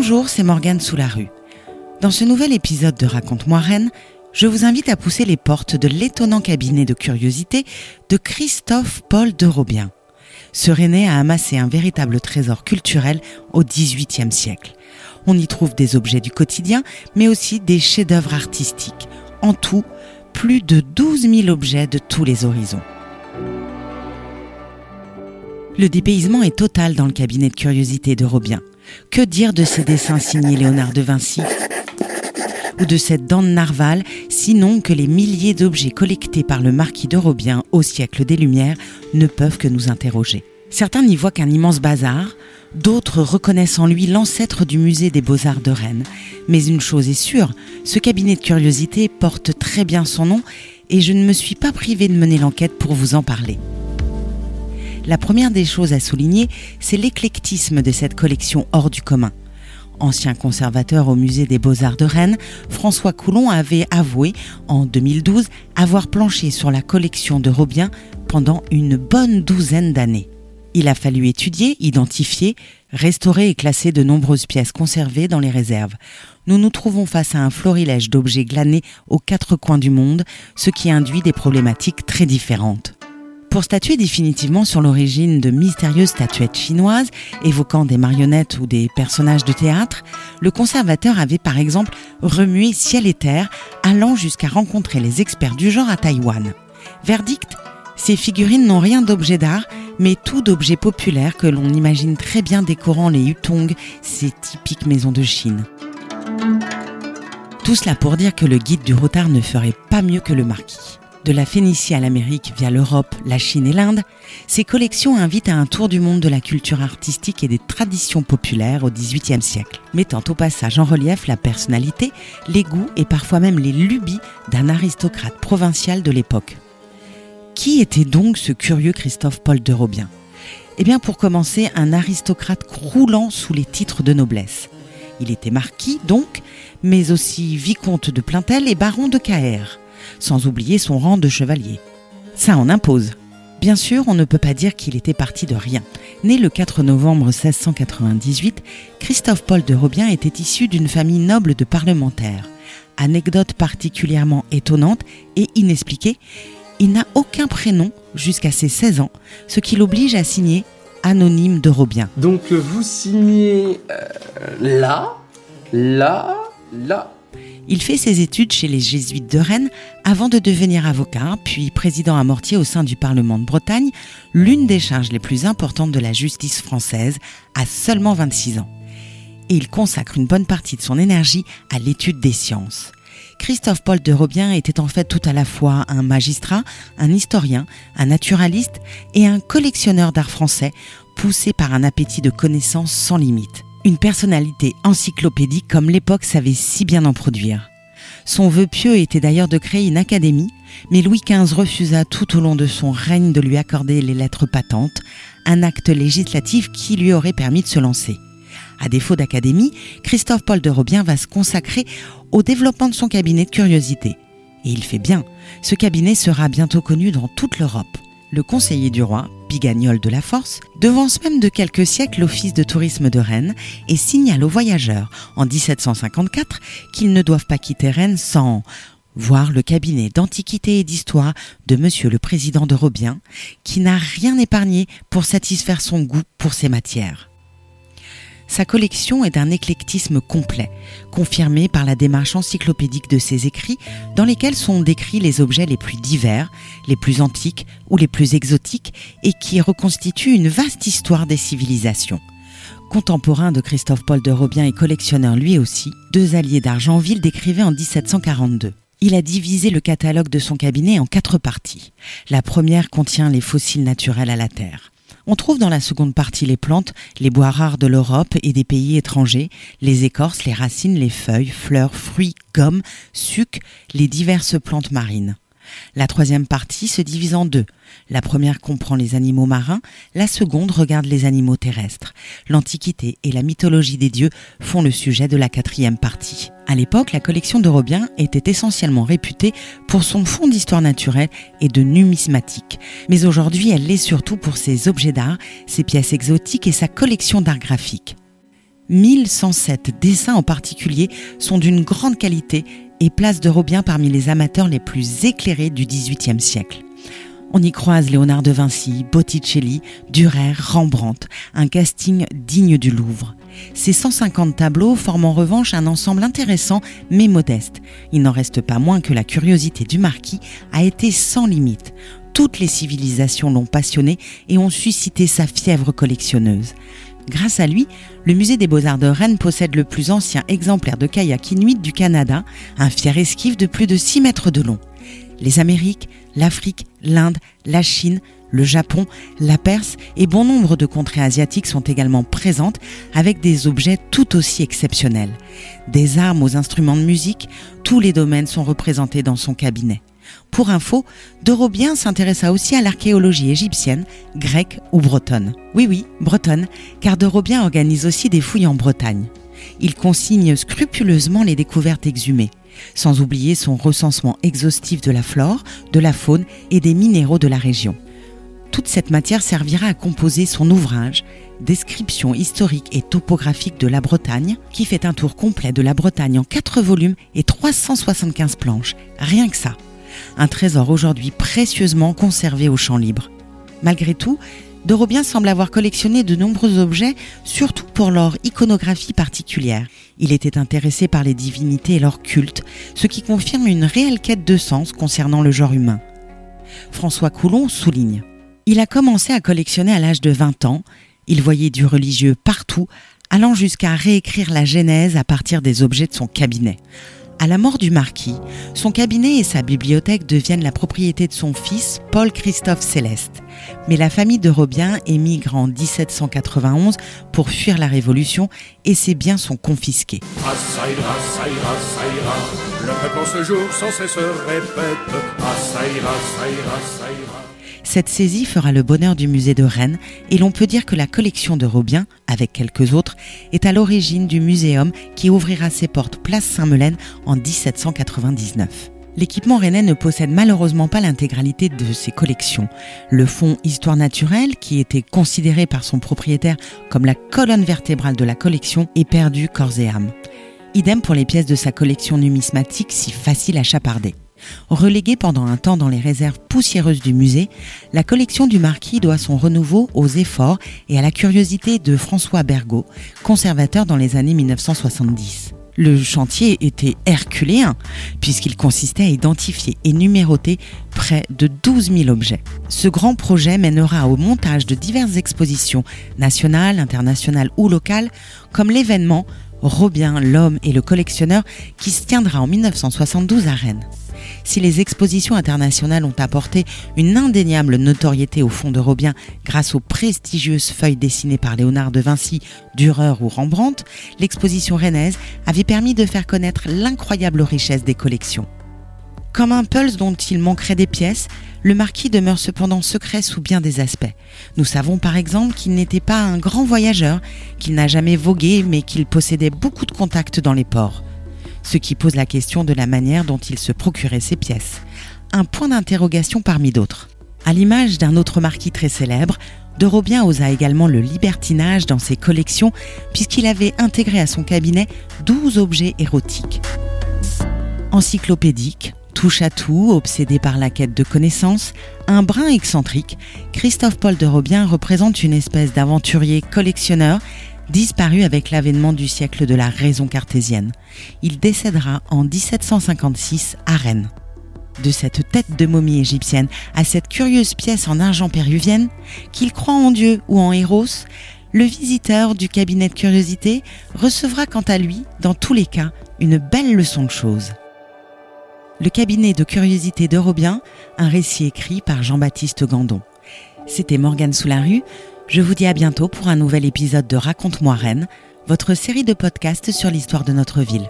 Bonjour, c'est Morgane sous la rue. Dans ce nouvel épisode de Raconte-moi Rennes, je vous invite à pousser les portes de l'étonnant cabinet de curiosité de Christophe Paul de Robien. Ce Rennais a amassé un véritable trésor culturel au XVIIIe siècle. On y trouve des objets du quotidien, mais aussi des chefs-d'œuvre artistiques. En tout, plus de 12 000 objets de tous les horizons. Le dépaysement est total dans le cabinet de curiosité de Robien. Que dire de ses dessins signés Léonard de Vinci ou de cette dent de narval, sinon que les milliers d'objets collectés par le marquis de Robien au siècle des Lumières ne peuvent que nous interroger. Certains n'y voient qu'un immense bazar, d'autres reconnaissent en lui l'ancêtre du musée des beaux-arts de Rennes. Mais une chose est sûre, ce cabinet de curiosité porte très bien son nom et je ne me suis pas privé de mener l'enquête pour vous en parler. La première des choses à souligner, c'est l'éclectisme de cette collection hors du commun. Ancien conservateur au musée des beaux-arts de Rennes, François Coulon avait avoué, en 2012, avoir planché sur la collection de Robien pendant une bonne douzaine d'années. Il a fallu étudier, identifier, restaurer et classer de nombreuses pièces conservées dans les réserves. Nous nous trouvons face à un florilège d'objets glanés aux quatre coins du monde, ce qui induit des problématiques très différentes. Pour statuer définitivement sur l'origine de mystérieuses statuettes chinoises évoquant des marionnettes ou des personnages de théâtre, le conservateur avait par exemple remué ciel et terre, allant jusqu'à rencontrer les experts du genre à Taïwan. Verdict ces figurines n'ont rien d'objet d'art, mais tout d'objets populaires que l'on imagine très bien décorant les Yutong, ces typiques maisons de Chine. Tout cela pour dire que le guide du retard ne ferait pas mieux que le marquis de la Phénicie à l'Amérique via l'Europe, la Chine et l'Inde, ces collections invitent à un tour du monde de la culture artistique et des traditions populaires au XVIIIe siècle, mettant au passage en relief la personnalité, les goûts et parfois même les lubies d'un aristocrate provincial de l'époque. Qui était donc ce curieux Christophe Paul de Robien? Eh bien, pour commencer, un aristocrate croulant sous les titres de noblesse. Il était marquis, donc, mais aussi vicomte de Plaintel et baron de Caer sans oublier son rang de chevalier. Ça en impose. Bien sûr, on ne peut pas dire qu'il était parti de rien. Né le 4 novembre 1698, Christophe Paul de Robien était issu d'une famille noble de parlementaires. Anecdote particulièrement étonnante et inexpliquée, il n'a aucun prénom jusqu'à ses 16 ans, ce qui l'oblige à signer anonyme de Robien. Donc vous signez euh, là, là, là. Il fait ses études chez les jésuites de Rennes avant de devenir avocat, puis président à Mortier au sein du Parlement de Bretagne, l'une des charges les plus importantes de la justice française, à seulement 26 ans. Et il consacre une bonne partie de son énergie à l'étude des sciences. Christophe Paul de Robien était en fait tout à la fois un magistrat, un historien, un naturaliste et un collectionneur d'art français, poussé par un appétit de connaissances sans limite une personnalité encyclopédique comme l'époque savait si bien en produire. Son vœu pieux était d'ailleurs de créer une académie, mais Louis XV refusa tout au long de son règne de lui accorder les lettres patentes, un acte législatif qui lui aurait permis de se lancer. À défaut d'académie, Christophe Paul de Robien va se consacrer au développement de son cabinet de curiosité. Et il fait bien, ce cabinet sera bientôt connu dans toute l'Europe le conseiller du roi, Pigagnol de la Force, devance même de quelques siècles l'office de tourisme de Rennes et signale aux voyageurs en 1754 qu'ils ne doivent pas quitter Rennes sans voir le cabinet d'antiquité et d'histoire de monsieur le président de Robien, qui n'a rien épargné pour satisfaire son goût pour ces matières. Sa collection est d'un éclectisme complet, confirmé par la démarche encyclopédique de ses écrits, dans lesquels sont décrits les objets les plus divers, les plus antiques ou les plus exotiques, et qui reconstituent une vaste histoire des civilisations. Contemporain de Christophe Paul de Robien et collectionneur lui aussi, deux alliés d'Argentville décrivaient en 1742. Il a divisé le catalogue de son cabinet en quatre parties. La première contient les fossiles naturels à la Terre. On trouve dans la seconde partie les plantes, les bois rares de l'Europe et des pays étrangers, les écorces, les racines, les feuilles, fleurs, fruits, gommes, sucs, les diverses plantes marines. La troisième partie se divise en deux. La première comprend les animaux marins, la seconde regarde les animaux terrestres. L'Antiquité et la mythologie des dieux font le sujet de la quatrième partie. À l'époque, la collection de Robien était essentiellement réputée pour son fond d'histoire naturelle et de numismatique. Mais aujourd'hui, elle l'est surtout pour ses objets d'art, ses pièces exotiques et sa collection d'art graphique. 1107 dessins en particulier sont d'une grande qualité et placent de Robien parmi les amateurs les plus éclairés du XVIIIe siècle. On y croise Léonard de Vinci, Botticelli, Dürer, Rembrandt, un casting digne du Louvre. Ces 150 tableaux forment en revanche un ensemble intéressant mais modeste. Il n'en reste pas moins que la curiosité du marquis a été sans limite. Toutes les civilisations l'ont passionné et ont suscité sa fièvre collectionneuse. Grâce à lui, le musée des beaux-arts de Rennes possède le plus ancien exemplaire de kayak inuit du Canada, un fier esquif de plus de 6 mètres de long. Les Amériques, l'Afrique, l'Inde, la Chine, le Japon, la Perse et bon nombre de contrées asiatiques sont également présentes avec des objets tout aussi exceptionnels. Des armes aux instruments de musique, tous les domaines sont représentés dans son cabinet. Pour info, Dorobien s'intéressa aussi à l'archéologie égyptienne, grecque ou bretonne. Oui oui, bretonne, car Dorobien organise aussi des fouilles en Bretagne. Il consigne scrupuleusement les découvertes exhumées, sans oublier son recensement exhaustif de la flore, de la faune et des minéraux de la région. Toute cette matière servira à composer son ouvrage Description historique et topographique de la Bretagne, qui fait un tour complet de la Bretagne en 4 volumes et 375 planches, rien que ça. Un trésor aujourd'hui précieusement conservé au champ libre. Malgré tout, Dorobien semble avoir collectionné de nombreux objets, surtout pour leur iconographie particulière. Il était intéressé par les divinités et leur culte, ce qui confirme une réelle quête de sens concernant le genre humain. François Coulon souligne il a commencé à collectionner à l'âge de 20 ans. Il voyait du religieux partout, allant jusqu'à réécrire la Genèse à partir des objets de son cabinet. À la mort du marquis, son cabinet et sa bibliothèque deviennent la propriété de son fils, Paul-Christophe Céleste. Mais la famille de Robien émigre en 1791 pour fuir la Révolution et ses biens sont confisqués. Cette saisie fera le bonheur du musée de Rennes et l'on peut dire que la collection de Robien, avec quelques autres, est à l'origine du muséum qui ouvrira ses portes place Saint-Melaine en 1799. L'équipement rennais ne possède malheureusement pas l'intégralité de ses collections. Le fonds Histoire naturelle, qui était considéré par son propriétaire comme la colonne vertébrale de la collection, est perdu corps et âme. Idem pour les pièces de sa collection numismatique si facile à chaparder. Reléguée pendant un temps dans les réserves poussiéreuses du musée, la collection du marquis doit son renouveau aux efforts et à la curiosité de François Bergot, conservateur dans les années 1970. Le chantier était herculéen, puisqu'il consistait à identifier et numéroter près de 12 000 objets. Ce grand projet mènera au montage de diverses expositions nationales, internationales ou locales, comme l'événement Robien, l'homme et le collectionneur qui se tiendra en 1972 à Rennes si les expositions internationales ont apporté une indéniable notoriété au fond de Robien grâce aux prestigieuses feuilles dessinées par Léonard de Vinci, Dürer ou Rembrandt, l'exposition rennaise avait permis de faire connaître l'incroyable richesse des collections. Comme un pulse dont il manquerait des pièces, le marquis demeure cependant secret sous bien des aspects. Nous savons par exemple qu'il n'était pas un grand voyageur, qu'il n'a jamais vogué mais qu'il possédait beaucoup de contacts dans les ports ce qui pose la question de la manière dont il se procurait ses pièces. Un point d'interrogation parmi d'autres. À l'image d'un autre marquis très célèbre, de Robien osa également le libertinage dans ses collections puisqu'il avait intégré à son cabinet 12 objets érotiques. Encyclopédique, touche à tout, obsédé par la quête de connaissances, un brin excentrique, Christophe Paul de Robien représente une espèce d'aventurier collectionneur disparu avec l'avènement du siècle de la raison cartésienne. Il décédera en 1756 à Rennes. De cette tête de momie égyptienne à cette curieuse pièce en argent péruvienne, qu'il croit en Dieu ou en Héros, le visiteur du cabinet de curiosité recevra quant à lui, dans tous les cas, une belle leçon de choses. Le cabinet de curiosité d'Eurobien, un récit écrit par Jean-Baptiste Gandon. C'était Morgane Soularue. Je vous dis à bientôt pour un nouvel épisode de Raconte-moi Rennes, votre série de podcasts sur l'histoire de notre ville.